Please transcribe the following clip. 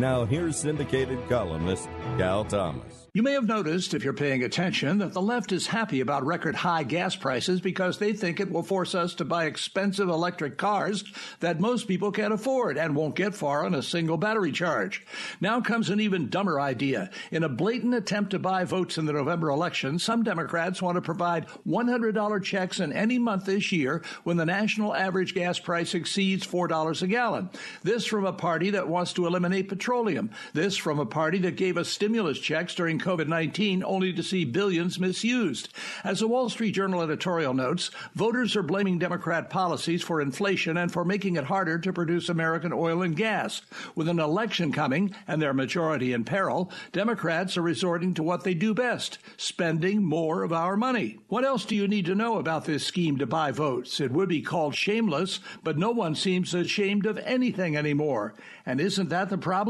Now, here's syndicated columnist Cal Thomas. You may have noticed, if you're paying attention, that the left is happy about record high gas prices because they think it will force us to buy expensive electric cars that most people can't afford and won't get far on a single battery charge. Now comes an even dumber idea. In a blatant attempt to buy votes in the November election, some Democrats want to provide $100 checks in any month this year when the national average gas price exceeds $4 a gallon. This from a party that wants to eliminate petroleum. This from a party that gave us stimulus checks during COVID 19 only to see billions misused. As the Wall Street Journal editorial notes, voters are blaming Democrat policies for inflation and for making it harder to produce American oil and gas. With an election coming and their majority in peril, Democrats are resorting to what they do best spending more of our money. What else do you need to know about this scheme to buy votes? It would be called shameless, but no one seems ashamed of anything anymore. And isn't that the problem?